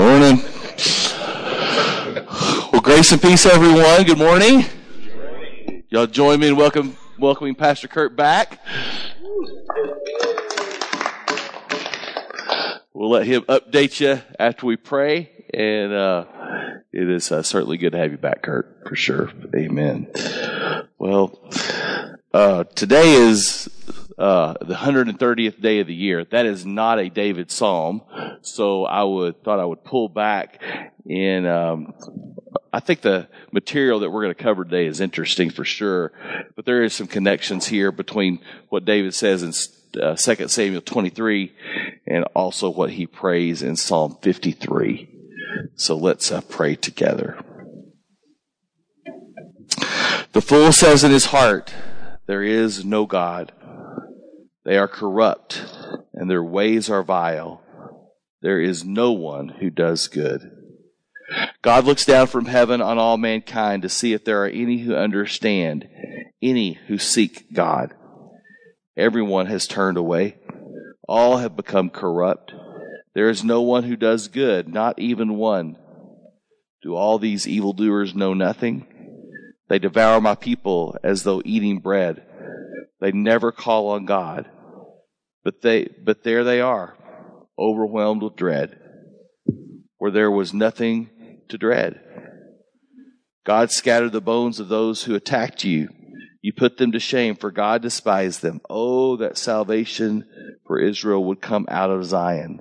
Morning. Well, grace and peace, everyone. Good morning. Y'all join me in welcome, welcoming Pastor Kurt back. We'll let him update you after we pray, and uh, it is uh, certainly good to have you back, Kurt, for sure. Amen. Well, uh, today is uh, the 130th day of the year. That is not a David psalm, so I would thought I would pull back. And um, I think the material that we're going to cover today is interesting for sure, but there is some connections here between what David says in uh, 2 Samuel 23 and also what he prays in Psalm 53. So let's uh, pray together. The fool says in his heart, There is no God. They are corrupt, and their ways are vile. There is no one who does good. God looks down from heaven on all mankind to see if there are any who understand, any who seek God. Everyone has turned away. All have become corrupt. There is no one who does good, not even one. Do all these evildoers know nothing? They devour my people as though eating bread. They never call on God. But they, but there they are, overwhelmed with dread, where there was nothing to dread. God scattered the bones of those who attacked you. You put them to shame, for God despised them. Oh, that salvation for Israel would come out of Zion.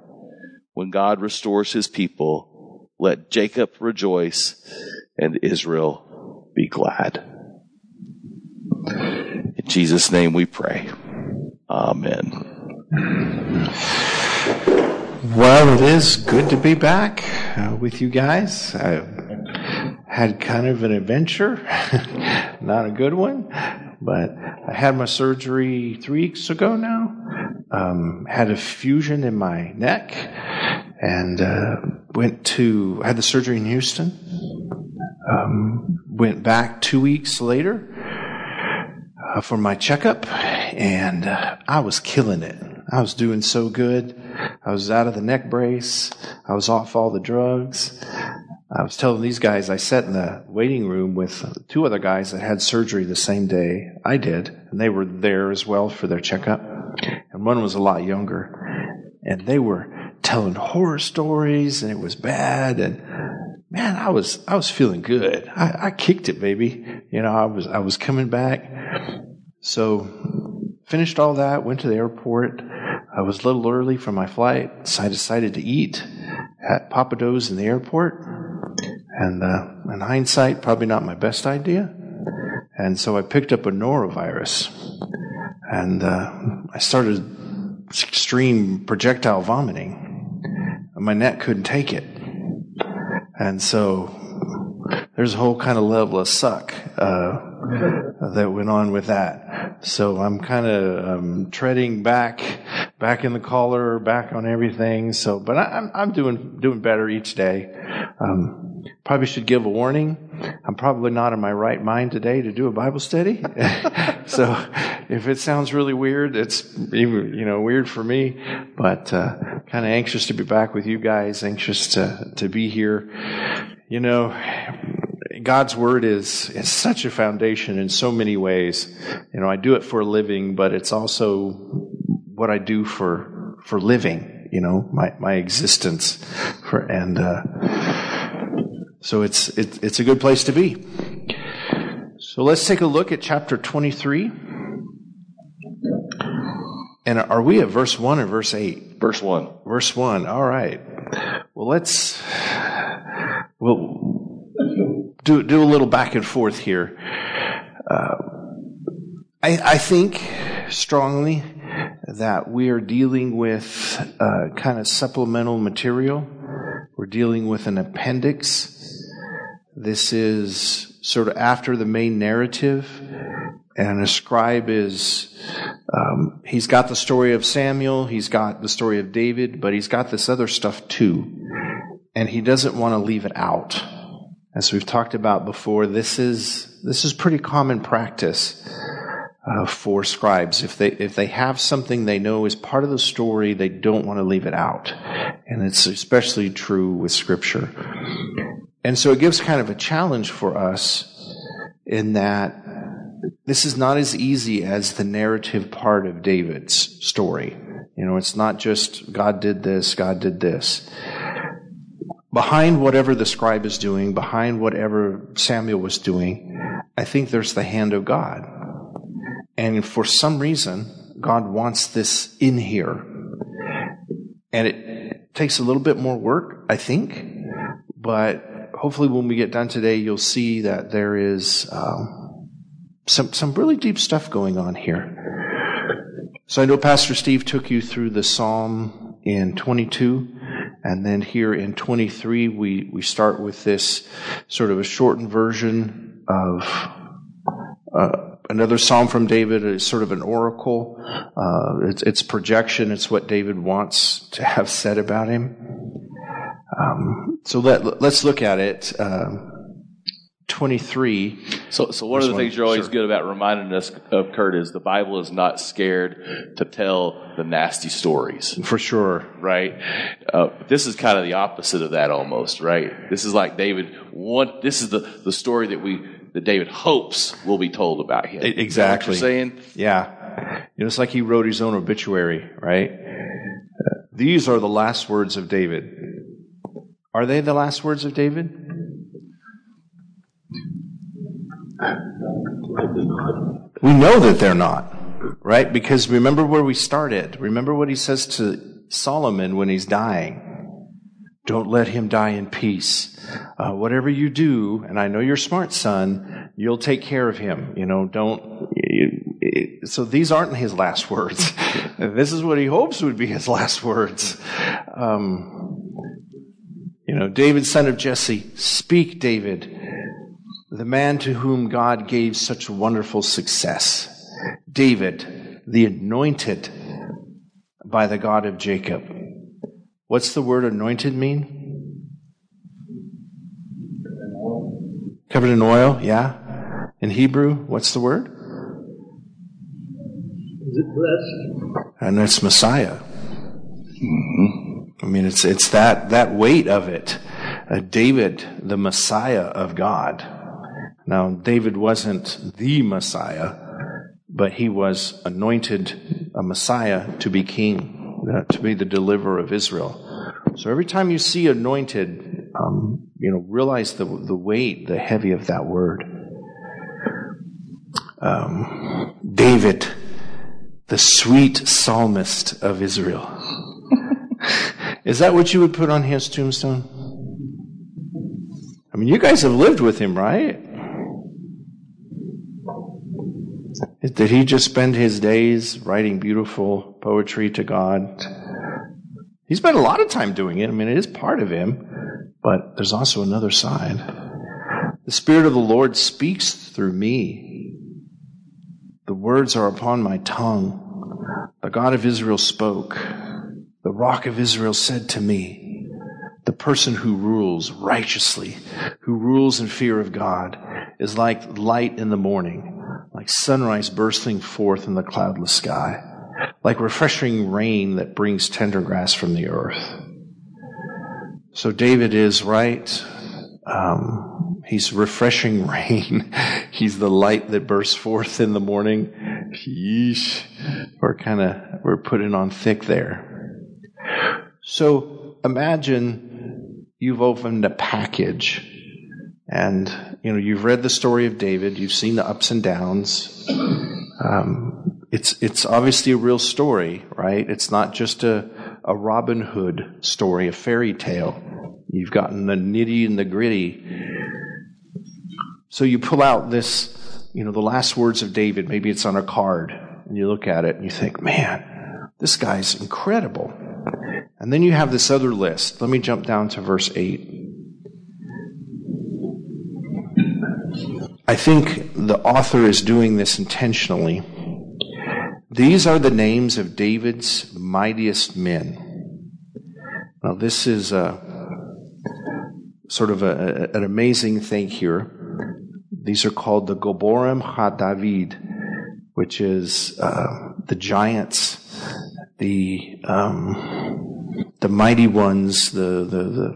When God restores his people, let Jacob rejoice and Israel be glad. In Jesus' name we pray. Amen. Well, it is good to be back uh, with you guys. I had kind of an adventure, not a good one, but I had my surgery three weeks ago now. Um, had a fusion in my neck and uh, went to, had the surgery in Houston. Um, went back two weeks later uh, for my checkup and uh, I was killing it. I was doing so good. I was out of the neck brace. I was off all the drugs. I was telling these guys, I sat in the waiting room with two other guys that had surgery the same day I did, and they were there as well for their checkup. And one was a lot younger. And they were telling horror stories, and it was bad. And man, I was, I was feeling good. I, I kicked it, baby. You know, I was, I was coming back. So finished all that, went to the airport. I was a little early for my flight, so I decided to eat at Pappadeaux's in the airport. And uh, in hindsight, probably not my best idea. And so I picked up a norovirus, and uh, I started extreme projectile vomiting. My neck couldn't take it, and so there's a whole kind of level of suck uh, that went on with that. So I'm kind of um, treading back, back in the collar, back on everything. So, but I, am I'm doing doing better each day. Um, probably should give a warning. I'm probably not in my right mind today to do a Bible study. so, if it sounds really weird, it's even you know weird for me. But uh, kind of anxious to be back with you guys. Anxious to to be here. You know, God's word is, is such a foundation in so many ways. You know, I do it for a living, but it's also what I do for, for living, you know, my, my existence for, and, uh, so it's, it, it's a good place to be. So let's take a look at chapter 23. And are we at verse 1 or verse 8? Verse 1. Verse 1. All right. Well, let's, well, do, do a little back and forth here. Uh, I, I, think strongly that we are dealing with uh, kind of supplemental material. We're dealing with an appendix. This is sort of after the main narrative. And a scribe is, um, he's got the story of Samuel, he's got the story of David, but he's got this other stuff too. And he doesn't want to leave it out. As we've talked about before, this is, this is pretty common practice. uh, for scribes. If they if they have something they know is part of the story, they don't want to leave it out, and it's especially true with Scripture. And so it gives kind of a challenge for us in that this is not as easy as the narrative part of David's story. You know, it's not just God did this, God did this. Behind whatever the scribe is doing, behind whatever Samuel was doing, I think there's the hand of God. And for some reason, God wants this in here. And it takes a little bit more work, I think. But hopefully, when we get done today, you'll see that there is um, some, some really deep stuff going on here. So I know Pastor Steve took you through the Psalm in 22. And then here in 23, we, we start with this sort of a shortened version of uh, another psalm from David is sort of an oracle. Uh, it's, it's, projection. It's what David wants to have said about him. Um, so let, let's look at it. Uh, 23. So, so one of the things you're always sure. good about reminding us of, Kurt, is the Bible is not scared to tell the nasty stories. For sure. Right? Uh, this is kind of the opposite of that almost, right? This is like David, one, this is the, the story that we, that David hopes will be told about him. Exactly. You know saying? Yeah. You know, it's like he wrote his own obituary, right? Uh, these are the last words of David. Are they the last words of David? We know that they're not, right? Because remember where we started. Remember what he says to Solomon when he's dying. Don't let him die in peace. Uh, whatever you do, and I know you're smart, son, you'll take care of him. You know, don't. So these aren't his last words. this is what he hopes would be his last words. Um, you know, David, son of Jesse, speak, David, the man to whom God gave such wonderful success. David, the anointed by the God of Jacob. What's the word anointed mean? Covered in oil, yeah. In Hebrew, what's the word? Is it blessed? And it's Messiah. Mm-hmm. I mean, it's it's that that weight of it. Uh, David, the Messiah of God. Now, David wasn't the Messiah, but he was anointed a Messiah to be king to be the deliverer of Israel. So every time you see anointed, um, you know, realize the the weight, the heavy of that word. Um, David, the sweet psalmist of Israel. Is that what you would put on his tombstone? I mean, you guys have lived with him, right? Did he just spend his days writing beautiful poetry to God? He spent a lot of time doing it. I mean, it is part of him, but there's also another side. The Spirit of the Lord speaks through me. The words are upon my tongue. The God of Israel spoke. The rock of Israel said to me, the person who rules righteously, who rules in fear of God, is like light in the morning like sunrise bursting forth in the cloudless sky, like refreshing rain that brings tender grass from the earth. So David is right. Um, he's refreshing rain. he's the light that bursts forth in the morning. Yeesh. We're kind of, we're putting on thick there. So imagine you've opened a package and, you know, you've read the story of David, you've seen the ups and downs. Um, it's, it's obviously a real story, right? It's not just a, a Robin Hood story, a fairy tale. You've gotten the nitty and the gritty. So you pull out this, you know, the last words of David, maybe it's on a card, and you look at it and you think, man, this guy's incredible. And then you have this other list. Let me jump down to verse 8. I think the author is doing this intentionally. These are the names of David's mightiest men. Now, this is a, sort of a, an amazing thing here. These are called the Goborim HaDavid, which is uh, the giants, the um, the mighty ones, the, the the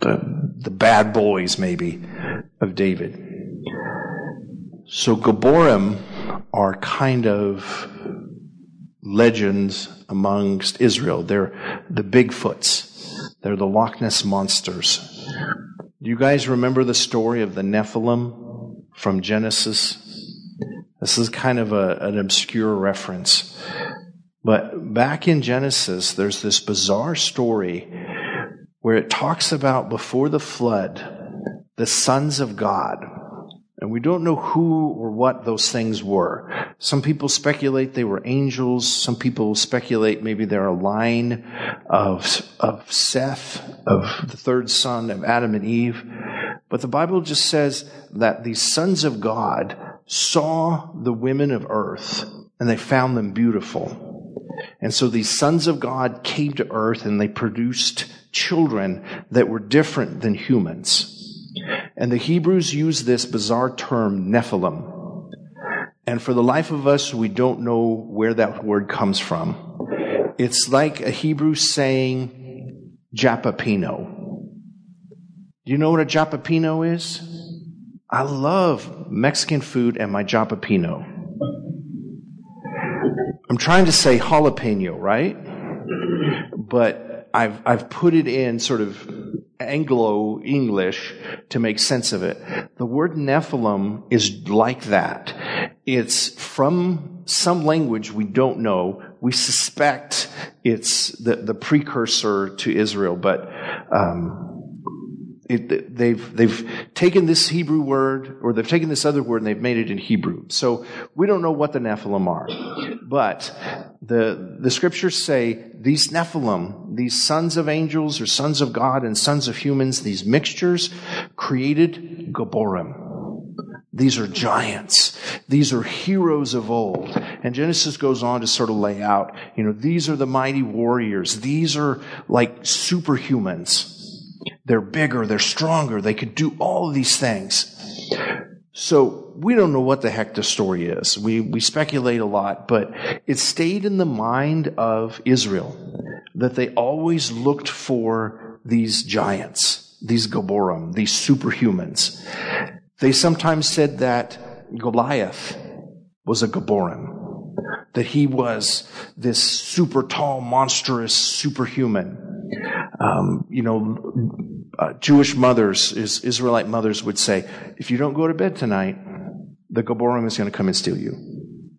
the the bad boys, maybe, of David. So Gabborim are kind of legends amongst Israel. They're the Bigfoots. They're the Loch Ness monsters. Do you guys remember the story of the Nephilim from Genesis? This is kind of a, an obscure reference. But back in Genesis, there's this bizarre story where it talks about before the flood, the sons of God. And we don't know who or what those things were. Some people speculate they were angels. Some people speculate maybe they're a line of, of Seth, of the third son of Adam and Eve. But the Bible just says that these sons of God saw the women of earth and they found them beautiful. And so these sons of God came to earth and they produced children that were different than humans. And the Hebrews use this bizarre term, Nephilim. And for the life of us, we don't know where that word comes from. It's like a Hebrew saying Japapino. Do you know what a Japapino is? I love Mexican food and my Japapino. I'm trying to say jalapeno, right? But I've, I've put it in sort of Anglo English to make sense of it. The word Nephilim is like that. It's from some language we don't know. We suspect it's the, the precursor to Israel, but um, it, they've they've taken this Hebrew word or they've taken this other word and they've made it in Hebrew. So we don't know what the Nephilim are, but the the scriptures say these Nephilim, these sons of angels or sons of God and sons of humans, these mixtures created Gabborim. These are giants. These are heroes of old. And Genesis goes on to sort of lay out, you know, these are the mighty warriors. These are like superhumans. They're bigger, they're stronger, they could do all of these things. So we don't know what the heck the story is. We, we speculate a lot, but it stayed in the mind of Israel that they always looked for these giants, these Gabborim, these superhumans. They sometimes said that Goliath was a Gabborim, that he was this super tall, monstrous superhuman. Um, you know, uh, Jewish mothers, is, Israelite mothers would say, if you don't go to bed tonight, the Gabborim is going to come and steal you.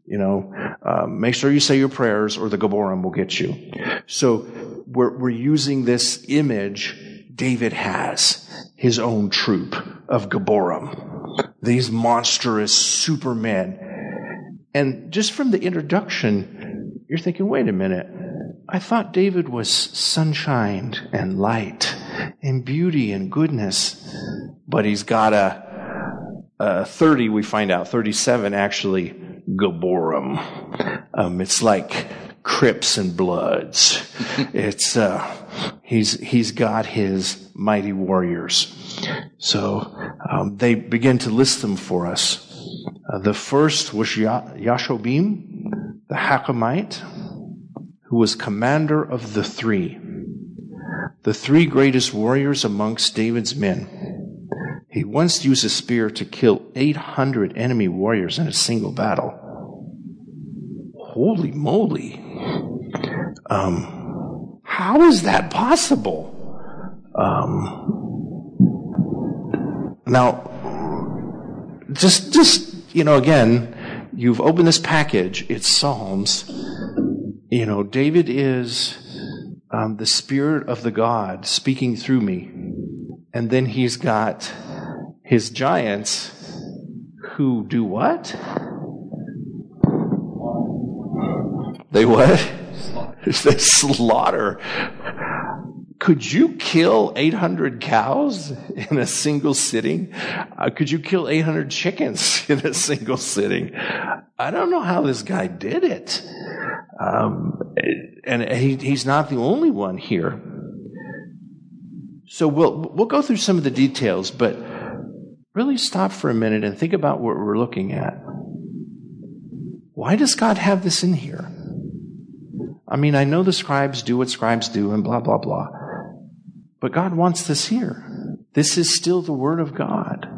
You know, um, make sure you say your prayers or the Gabborim will get you. So we're, we're using this image David has, his own troop of Gabborim. These monstrous supermen. And just from the introduction, you're thinking, wait a minute. I thought David was sunshine and light and beauty and goodness, but he's got a, a 30, we find out, 37 actually, Gabborim. Um, it's like Crips and Bloods. it's, uh, he's, he's got his mighty warriors. So, um, they begin to list them for us. Uh, the first was Yashobim, the Hakimite who was commander of the three, the three greatest warriors amongst David's men. He once used a spear to kill 800 enemy warriors in a single battle. Holy moly. Um, how is that possible? Um, now, just, just, you know, again, you've opened this package, it's Psalms you know, David is um, the Spirit of the God speaking through me. And then he's got his giants who do what? They what? they slaughter. Could you kill 800 cows in a single sitting? Uh, could you kill 800 chickens in a single sitting? I don't know how this guy did it. Um, and he, he's not the only one here. So we'll, we'll go through some of the details, but really stop for a minute and think about what we're looking at. why does God have this in here? I mean, I know the scribes do what scribes do and blah, blah, blah. But God wants this here. This is still the Word of God.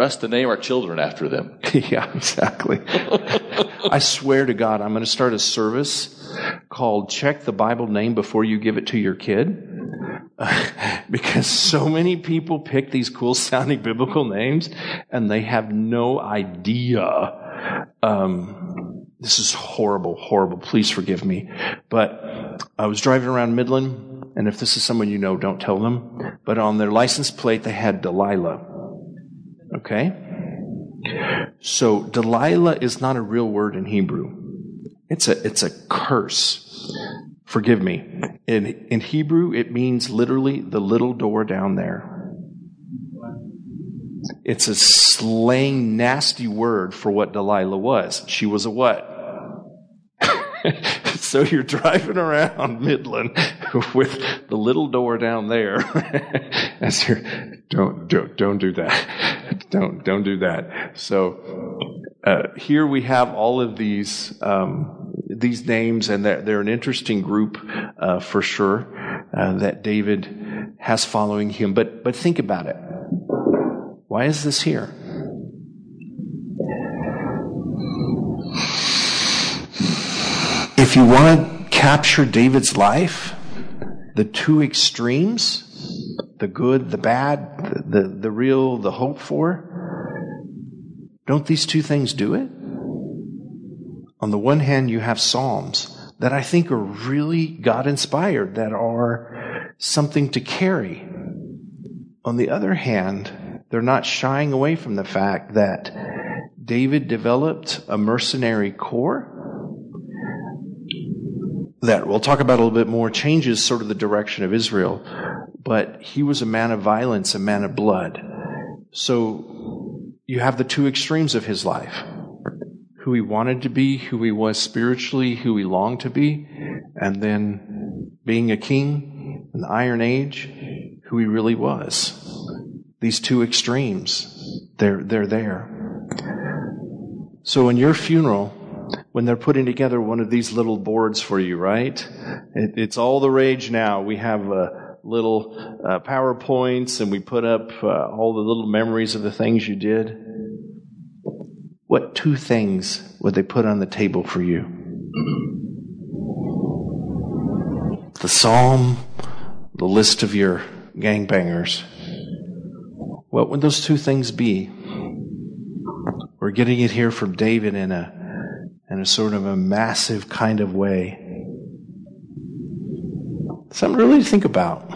For us to name our children after them. yeah, exactly. I swear to God, I'm going to start a service called Check the Bible Name Before You Give It to Your Kid. because so many people pick these cool sounding biblical names and they have no idea. Um, this is horrible, horrible. Please forgive me. But I was driving around Midland, and if this is someone you know, don't tell them. But on their license plate, they had Delilah. Okay? So Delilah is not a real word in Hebrew. It's a, it's a curse. Forgive me. In, in Hebrew, it means literally the little door down there. It's a slang, nasty word for what Delilah was. She was a what? so you're driving around Midland with the little door down there. As you're, don't, don't, don't do that. Don't, don't do that. So, uh, here we have all of these, um, these names and they're, they're an interesting group, uh, for sure, uh, that David has following him. But, but think about it. Why is this here? If you want to capture David's life, the two extremes, the good, the bad, the, the, the real, the hope for, don't these two things do it? On the one hand, you have Psalms that I think are really God inspired, that are something to carry. On the other hand, they're not shying away from the fact that David developed a mercenary corps that we'll talk about a little bit more changes sort of the direction of Israel. But he was a man of violence, a man of blood. So you have the two extremes of his life. Who he wanted to be, who he was spiritually, who he longed to be, and then being a king in the Iron Age, who he really was. These two extremes, they're, they're there. So in your funeral, when they're putting together one of these little boards for you, right? It, it's all the rage now. We have uh, little uh, PowerPoints and we put up uh, all the little memories of the things you did. What two things would they put on the table for you? The psalm, the list of your gangbangers. What would those two things be? We're getting it here from David in a in a sort of a massive kind of way. Something really to think about.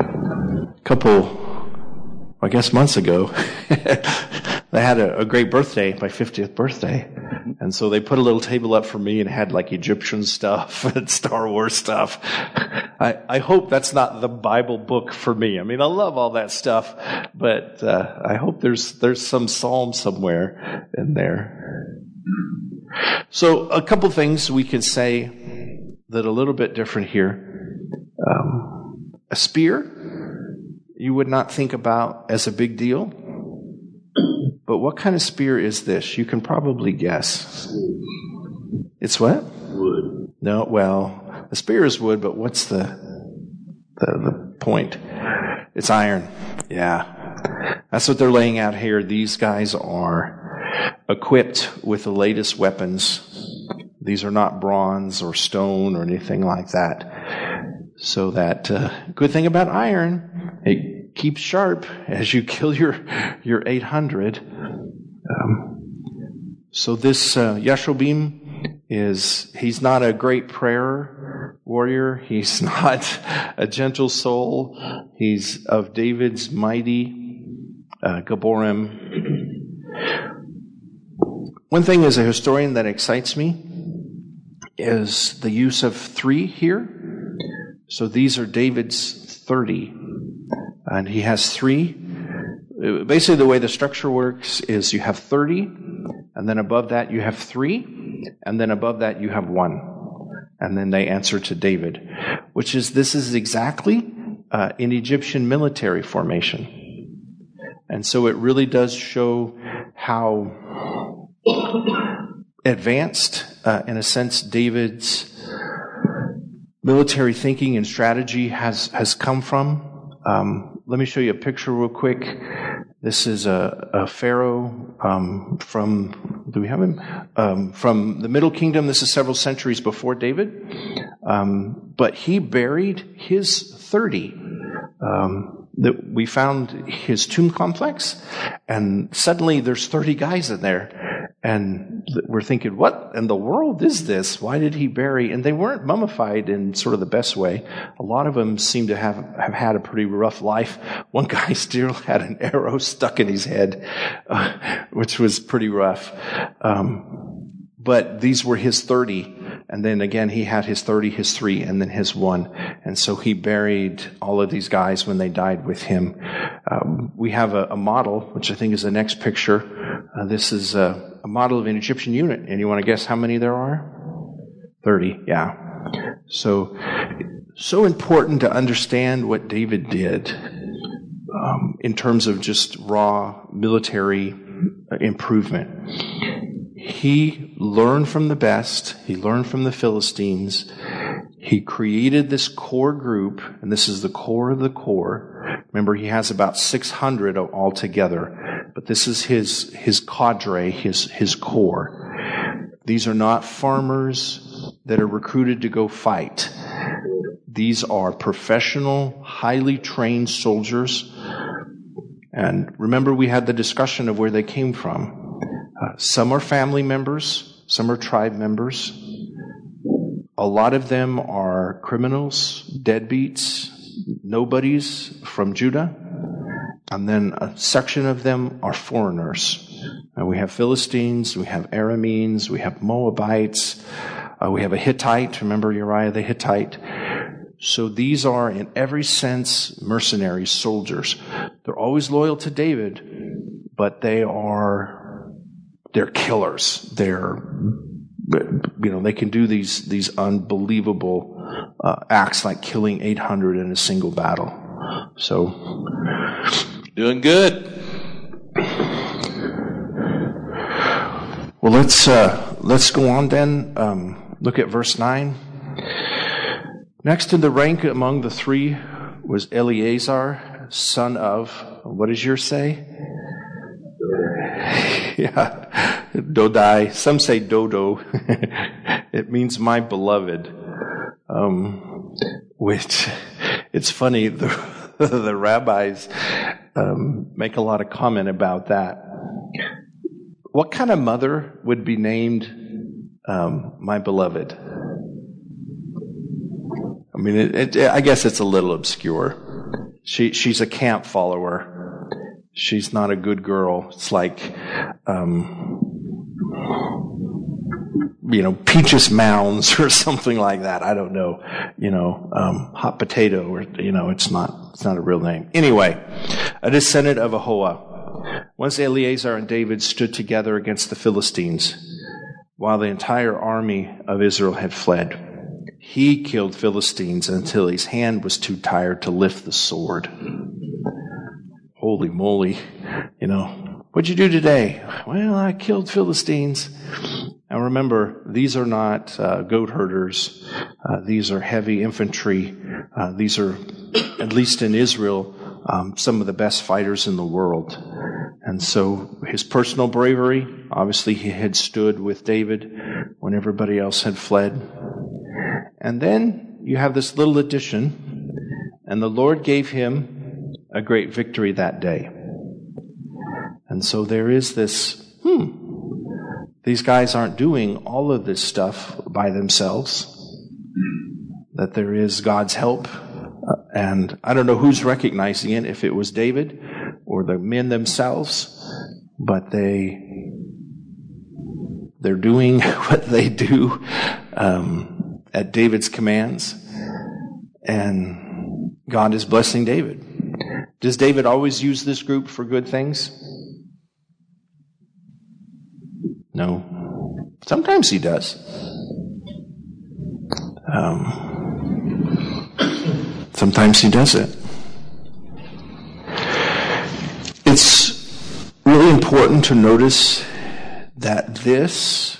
A couple, I guess months ago, they had a, a, great birthday, my 50th birthday. And so they put a little table up for me and had like Egyptian stuff and Star Wars stuff. I, I hope that's not the Bible book for me. I mean, I love all that stuff, but uh, I hope there's there's some psalm somewhere in there. So a couple things we could say that a little bit different here. Um, a spear, you would not think about as a big deal. But what kind of spear is this? You can probably guess. It's what? Wood. No, well, the spear is wood, but what's the, the, the point? It's iron. Yeah. That's what they're laying out here. These guys are equipped with the latest weapons. These are not bronze or stone or anything like that. So that uh, good thing about iron, it keeps sharp as you kill your your 800. Um, so this uh, Yashobim is he's not a great prayer warrior. He's not a gentle soul. He's of David's mighty uh, Gaborim. One thing as a historian that excites me is the use of three here. So these are David's 30. And he has three. Basically, the way the structure works is you have 30, and then above that you have three, and then above that you have one. And then they answer to David, which is this is exactly uh, an Egyptian military formation. And so it really does show how advanced, uh, in a sense, David's military thinking and strategy has, has come from. Um, let me show you a picture real quick. This is a, a pharaoh um, from, do we have him? Um, from the Middle Kingdom. This is several centuries before David. Um, but he buried his 30. Um, that we found his tomb complex, and suddenly there's 30 guys in there. And we're thinking, what in the world is this? Why did he bury? And they weren't mummified in sort of the best way. A lot of them seem to have, have had a pretty rough life. One guy still had an arrow stuck in his head, uh, which was pretty rough. Um, but these were his 30 and then again, he had his 30, his three, and then his one. And so he buried all of these guys when they died with him. Um, we have a, a, model, which I think is the next picture. Uh, this is a, a, model of an Egyptian unit. And you want to guess how many there are? 30, yeah. So, so important to understand what David did um, in terms of just raw military improvement. He learned from the best. He learned from the Philistines. He created this core group, and this is the core of the core. Remember, he has about 600 altogether, but this is his, his cadre, his, his core. These are not farmers that are recruited to go fight. These are professional, highly trained soldiers. And remember, we had the discussion of where they came from. Uh, some are family members, some are tribe members. A lot of them are criminals, deadbeats, nobodies from Judah. And then a section of them are foreigners. And we have Philistines, we have Arameans, we have Moabites, uh, we have a Hittite. Remember Uriah the Hittite? So these are, in every sense, mercenaries, soldiers. They're always loyal to David, but they are they're killers. They're, you know, they can do these, these unbelievable uh, acts like killing 800 in a single battle. So, doing good. Well, let's uh, let's go on then. Um, look at verse nine. Next in the rank among the three was Eleazar, son of what does yours say? Yeah, Dodai. Some say Dodo. it means my beloved. Um, which it's funny. The, the rabbis um, make a lot of comment about that. What kind of mother would be named um, my beloved? I mean, it, it, I guess it's a little obscure. She, she's a camp follower she's not a good girl. It's like, um, you know, Peaches Mounds or something like that. I don't know. You know, um, hot potato or, you know, it's not, it's not a real name. Anyway, a descendant of Ahoah. Once Eleazar and David stood together against the Philistines while the entire army of Israel had fled. He killed Philistines until his hand was too tired to lift the sword holy moly, you know, what'd you do today? Well, I killed Philistines. Now remember, these are not uh, goat herders. Uh, these are heavy infantry. Uh, these are, at least in Israel, um, some of the best fighters in the world. And so his personal bravery, obviously he had stood with David when everybody else had fled. And then you have this little addition, and the Lord gave him a great victory that day. And so there is this, hmm, these guys aren't doing all of this stuff by themselves, that there is God's help. And I don't know who's recognizing it, if it was David or the men themselves, but they, they're doing what they do um, at David's commands, and God is blessing David. Does David always use this group for good things? No. Sometimes he does. Um, sometimes he does it. It's really important important to notice that this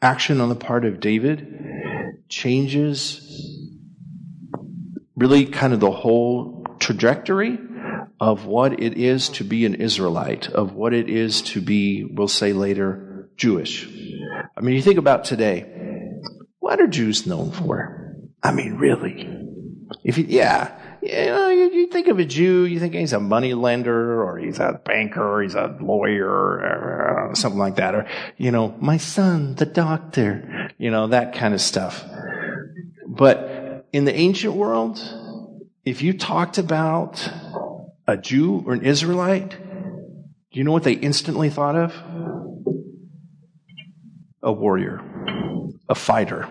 action on the part of David changes really kind of the whole trajectory of what it is to be an Israelite, of what it is to be, we'll say later, Jewish. I mean, you think about today, what are Jews known for? I mean, really? If you, yeah, you know, you, you, think of a Jew, you think he's a money lender or he's a banker or he's a lawyer or, something like that. Or, you know, my son, the doctor, you know, that kind of stuff. But in the ancient world, if you talked about a Jew or an Israelite, do you know what they instantly thought of? A warrior, a fighter,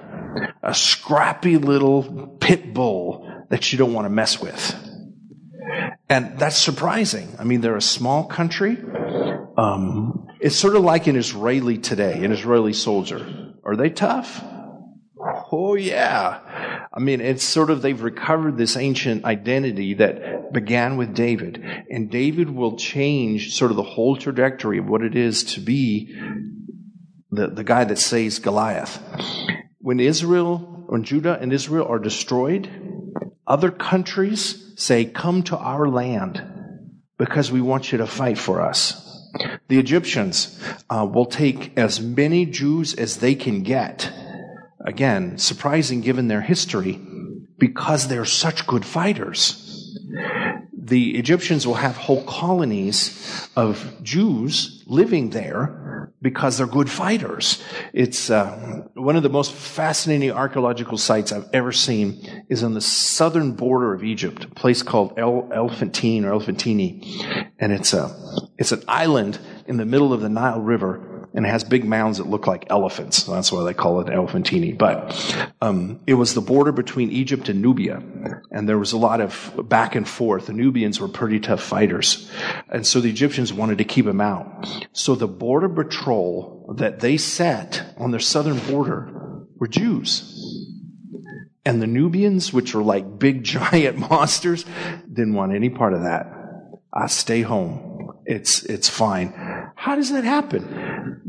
a scrappy little pit bull that you don't want to mess with. And that's surprising. I mean, they're a small country. Um, it's sort of like an Israeli today, an Israeli soldier. Are they tough? Oh, yeah. I mean, it's sort of, they've recovered this ancient identity that began with David. And David will change sort of the whole trajectory of what it is to be the, the guy that saves Goliath. When Israel, when Judah and Israel are destroyed, other countries say, Come to our land because we want you to fight for us. The Egyptians uh, will take as many Jews as they can get. Again, surprising given their history, because they're such good fighters. The Egyptians will have whole colonies of Jews living there because they're good fighters. It's uh, one of the most fascinating archaeological sites I've ever seen is on the southern border of Egypt, a place called El Elephantine or Elephantini, and it's a it's an island in the middle of the Nile River and it has big mounds that look like elephants. That's why they call it Elephantini. But um, it was the border between Egypt and Nubia, and there was a lot of back and forth. The Nubians were pretty tough fighters, and so the Egyptians wanted to keep them out. So the border patrol that they set on their southern border were Jews. And the Nubians, which were like big giant monsters, didn't want any part of that. I stay home. It's, it's fine. How does that happen?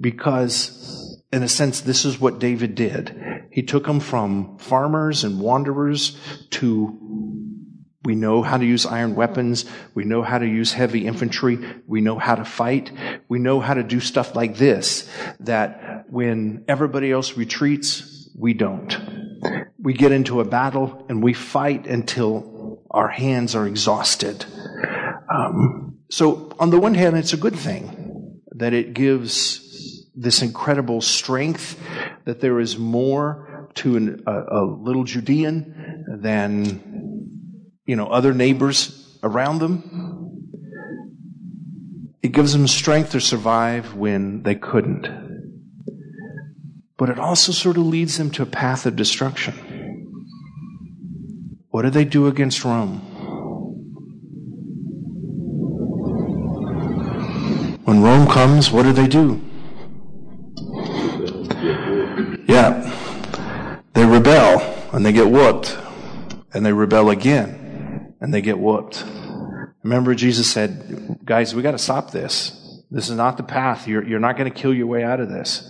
Because, in a sense, this is what David did. He took them from farmers and wanderers to we know how to use iron weapons. We know how to use heavy infantry. We know how to fight. We know how to do stuff like this that when everybody else retreats, we don't. We get into a battle and we fight until our hands are exhausted. Um, so on the one hand, it's a good thing that it gives this incredible strength, that there is more to an, a, a little Judean than, you know, other neighbors around them. It gives them strength to survive when they couldn't. But it also sort of leads them to a path of destruction. What did they do against Rome? When Rome comes, what do they do? Yeah. They rebel and they get whooped. And they rebel again and they get whooped. Remember, Jesus said, guys, we got to stop this. This is not the path. You're, you're not going to kill your way out of this.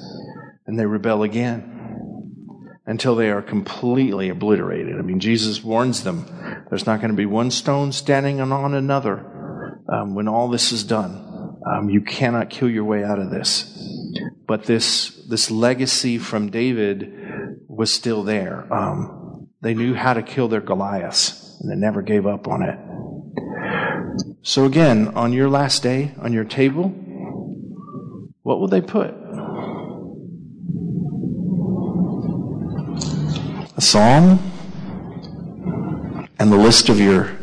And they rebel again until they are completely obliterated. I mean, Jesus warns them there's not going to be one stone standing on another um, when all this is done. Um, you cannot kill your way out of this. But this, this legacy from David was still there. Um, they knew how to kill their Goliaths, and they never gave up on it. So again, on your last day, on your table, what will they put? A psalm and the list of your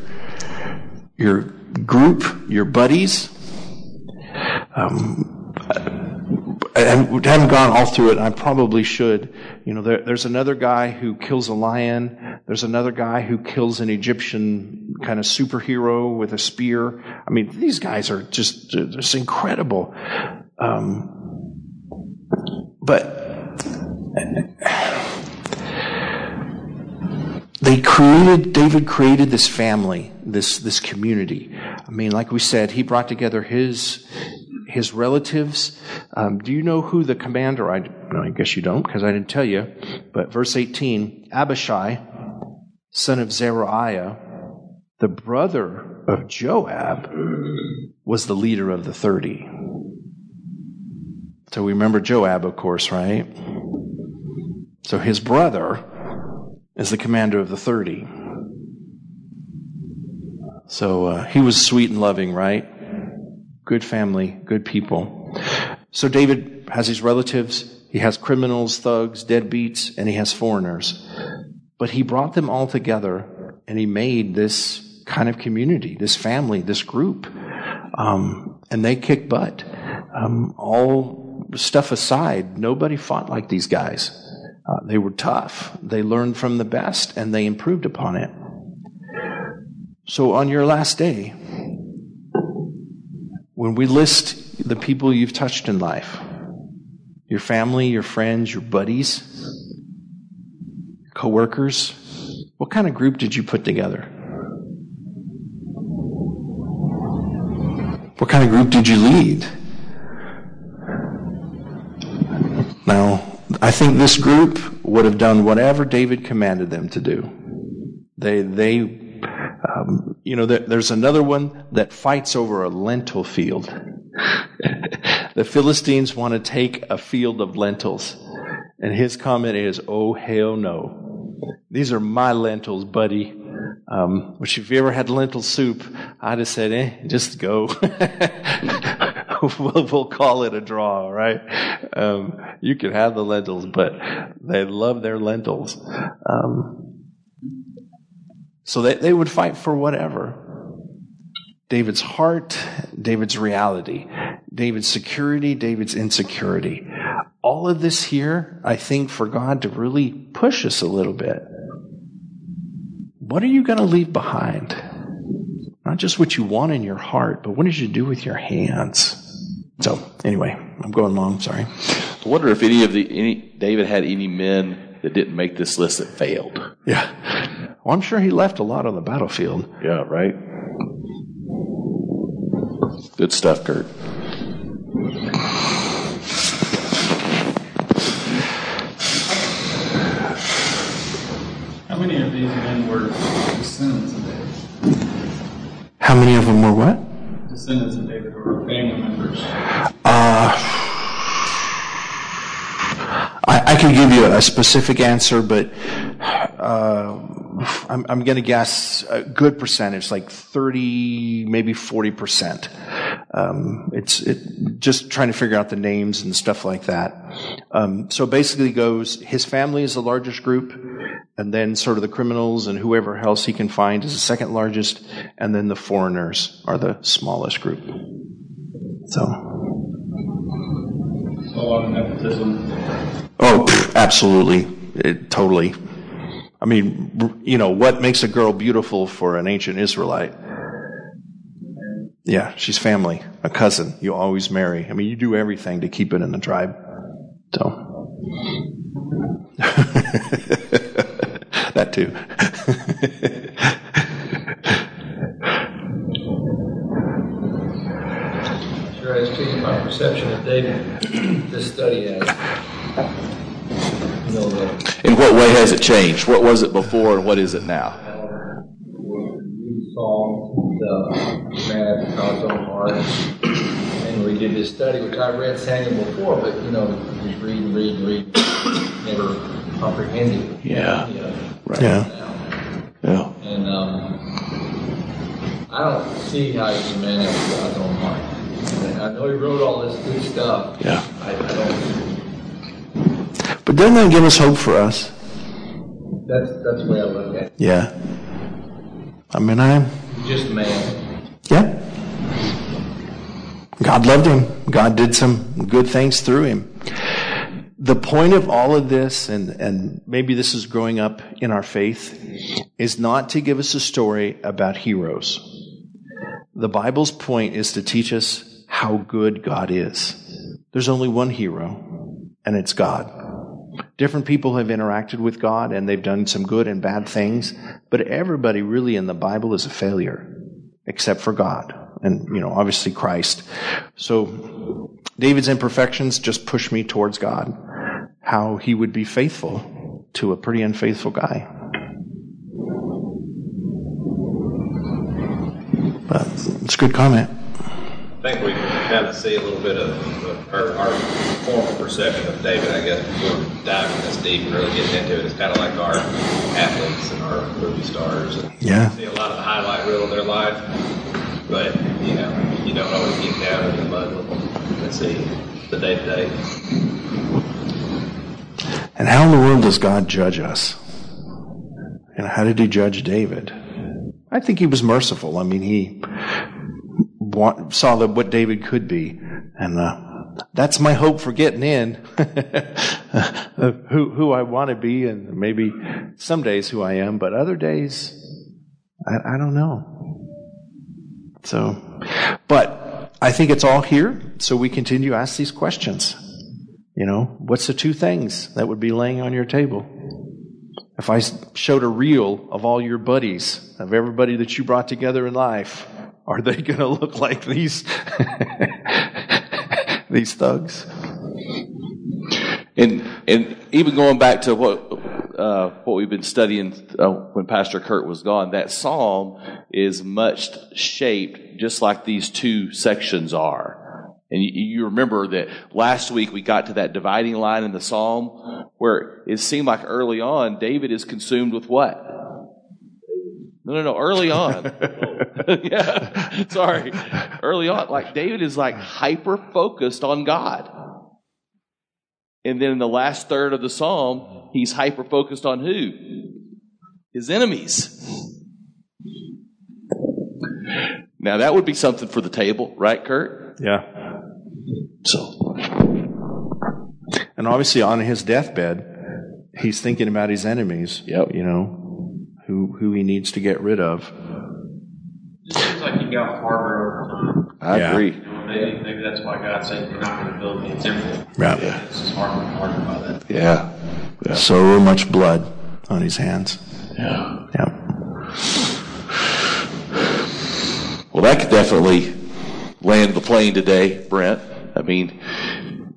your group, your buddies, um, I haven't gone all through it. I probably should. You know, there, there's another guy who kills a lion. There's another guy who kills an Egyptian kind of superhero with a spear. I mean, these guys are just just incredible. Um, but they created. David created this family, this this community. I mean, like we said, he brought together his his relatives. Um, do you know who the commander? I, no, I guess you don't because I didn't tell you. But verse 18 Abishai, son of Zeruiah, the brother of Joab, was the leader of the 30. So we remember Joab, of course, right? So his brother is the commander of the 30. So uh, he was sweet and loving, right? Good family, good people. So David has his relatives, he has criminals, thugs, deadbeats, and he has foreigners. But he brought them all together and he made this kind of community, this family, this group. Um, and they kicked butt. Um, all stuff aside, nobody fought like these guys. Uh, they were tough. They learned from the best and they improved upon it. So on your last day, when we list the people you've touched in life, your family, your friends, your buddies, coworkers, what kind of group did you put together? What kind of group did you lead? Now, I think this group would have done whatever David commanded them to do. They, they um, you know, there, there's another one that fights over a lentil field. the Philistines want to take a field of lentils. And his comment is, oh, hell no. These are my lentils, buddy. Um, which if you ever had lentil soup, I'd have said, eh, just go. we'll, we'll, call it a draw, right? Um, you can have the lentils, but they love their lentils. Um, so they, they would fight for whatever. David's heart, David's reality, David's security, David's insecurity. All of this here, I think, for God to really push us a little bit. What are you going to leave behind? Not just what you want in your heart, but what did you do with your hands? So, anyway, I'm going long, sorry. I wonder if any of the, any, David had any men that didn't make this list that failed. Yeah. Well, I'm sure he left a lot on the battlefield. Yeah, right? Good stuff, Kurt. How many of these men were descendants of David? How many of them were what? Descendants of David or family members? Uh, I, I can give you a specific answer, but uh, I'm, I'm going to guess a good percentage, like 30, maybe 40%. Um, it's it, just trying to figure out the names and stuff like that. Um, so basically goes, his family is the largest group, and then sort of the criminals and whoever else he can find is the second largest, and then the foreigners are the smallest group. So. A lot of nepotism. Oh, absolutely. It, totally. I mean, you know, what makes a girl beautiful for an ancient Israelite? Yeah, she's family, a cousin. You always marry. I mean, you do everything to keep it in the tribe. So, that too. sure has changed my perception of David. this study has. In what way has it changed? What was it before and what is it now? We saw the man after God's own heart. And we did this study, which I read Samuel before, but you know, just read and read and read, never comprehended. Yeah. You know, right. Yeah. Yeah. And um, I don't see how he's a man after God's own heart. I know he wrote all this good stuff. Yeah. I, I don't but doesn't that give us hope for us? That's that's the way I look at it. Yeah. I mean, I. Am. Just man. Yeah. God loved him. God did some good things through him. The point of all of this, and, and maybe this is growing up in our faith, is not to give us a story about heroes. The Bible's point is to teach us how good God is. There's only one hero, and it's God. Different people have interacted with God and they've done some good and bad things, but everybody really in the Bible is a failure, except for God. and, you know, obviously Christ. So David's imperfections just push me towards God, how he would be faithful to a pretty unfaithful guy. But it's a good comment. We can kind of see a little bit of, our, our former perception of David, I guess, before diving this deep and really getting into it. It's kind of like our athletes and our movie stars. And Yeah. See a lot of the highlight reel of their life, but, you know, you don't always get down in the mud with them and see the day to day. And how in the world does God judge us? And how did he judge David? I think he was merciful. I mean, he wa- saw what David could be. And uh, that's my hope for getting in. who, who I want to be, and maybe some days who I am, but other days, I, I don't know. So, but I think it's all here, so we continue to ask these questions. You know, what's the two things that would be laying on your table? If I showed a reel of all your buddies, of everybody that you brought together in life, are they going to look like these these thugs? And and even going back to what uh, what we've been studying uh, when Pastor Kurt was gone, that psalm is much shaped just like these two sections are. And you, you remember that last week we got to that dividing line in the psalm where it seemed like early on David is consumed with what? No, no, no. Early on, yeah. Sorry, early on, like David is like hyper focused on God. And then in the last third of the psalm, he's hyper focused on who? His enemies. Now that would be something for the table, right, Kurt? Yeah. So, And obviously, on his deathbed, he's thinking about his enemies. Yep. You know, who who he needs to get rid of. It seems like you got harder over time. I Yeah. agree. You know, maybe, maybe that's why God said you're not going to build me a temple. Right. It's just harder and harder by that. Yeah. Yeah. So much blood on his hands. Yeah. Yeah. Well, that could definitely land the plane today, Brent. I mean,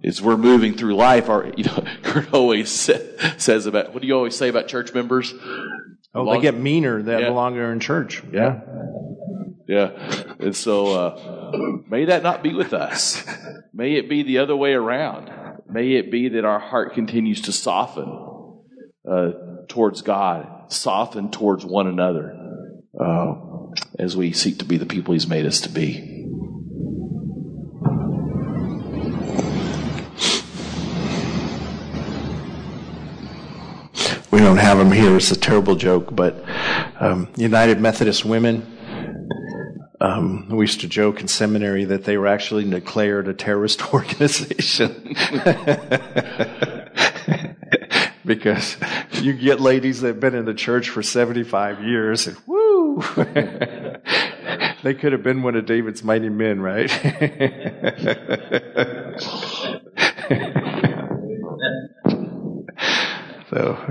as we're moving through life, our, you know, Kurt always sa- says about, what do you always say about church members? Oh, Long- they get meaner that Yeah. longer in church. Yeah. Yeah. And so, uh, may that not be with us. May it be the other way around. May it be that our heart continues to soften uh, towards God, soften towards one another uh, as we seek to be the people He's made us to be. We don't have them here. It's a terrible joke, but um, United Methodist Women. Um, we used to joke in seminary that they were actually declared a terrorist organization. because you get ladies that have been in the church for 75 years and woo! they could have been one of David's mighty men, right?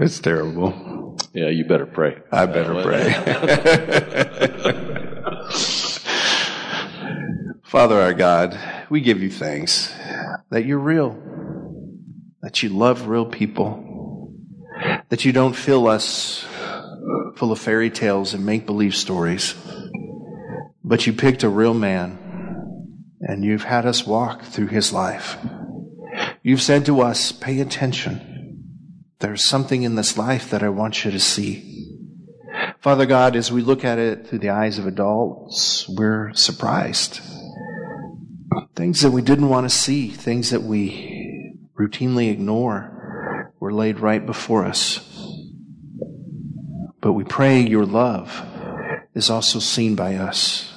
It's terrible. Yeah, you better pray. I better uh, pray. Father our God, we give you thanks that you're real, that you love real people, that you don't fill us full of fairy tales and make believe stories, but you picked a real man and you've had us walk through his life. You've said to us, pay attention. There's something in this life that I want you to see. Father God, as we look at it through the eyes of adults, we're surprised. Things that we didn't want to see, things that we routinely ignore, were laid right before us. But we pray your love is also seen by us.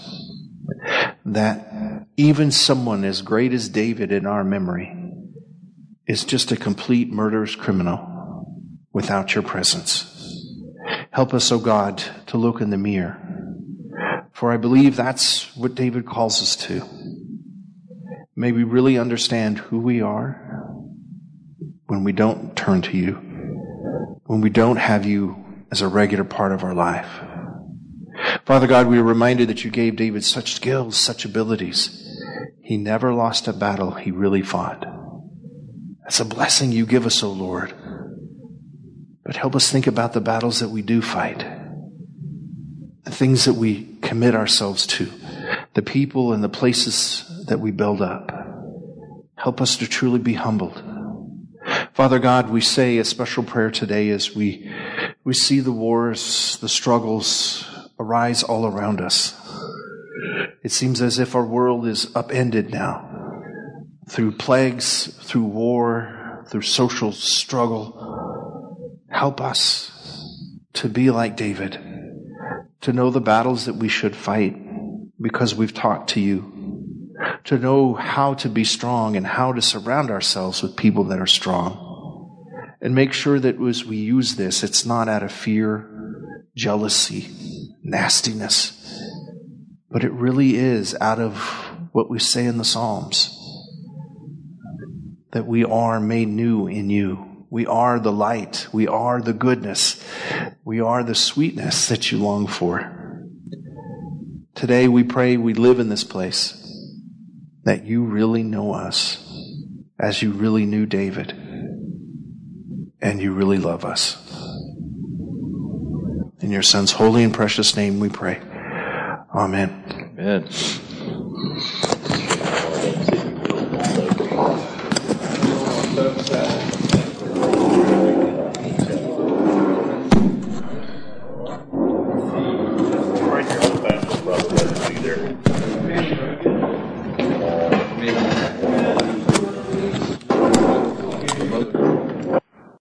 That even someone as great as David in our memory is just a complete murderous criminal without your presence. Help us, O God, to look in the mirror. For I believe that's what David calls us to. May we really understand who we are when we don't turn to you, when we don't have you as a regular part of our life. Father God, we are reminded that you gave David such skills, such abilities. He never lost a battle he really fought. That's a blessing you give us, O Lord. But help us think about the battles that we do fight, the things that we commit ourselves to, the people and the places that we build up. Help us to truly be humbled. Father God, we say a special prayer today as we, we see the wars, the struggles arise all around us. It seems as if our world is upended now through plagues, through war, through social struggle. Help us to be like David, to know the battles that we should fight because we've talked to you, to know how to be strong and how to surround ourselves with people that are strong. And make sure that as we use this, it's not out of fear, jealousy, nastiness, but it really is out of what we say in the Psalms that we are made new in you. We are the light. We are the goodness. We are the sweetness that you long for. Today we pray we live in this place that you really know us as you really knew David and you really love us. In your son's holy and precious name we pray. Amen. Amen.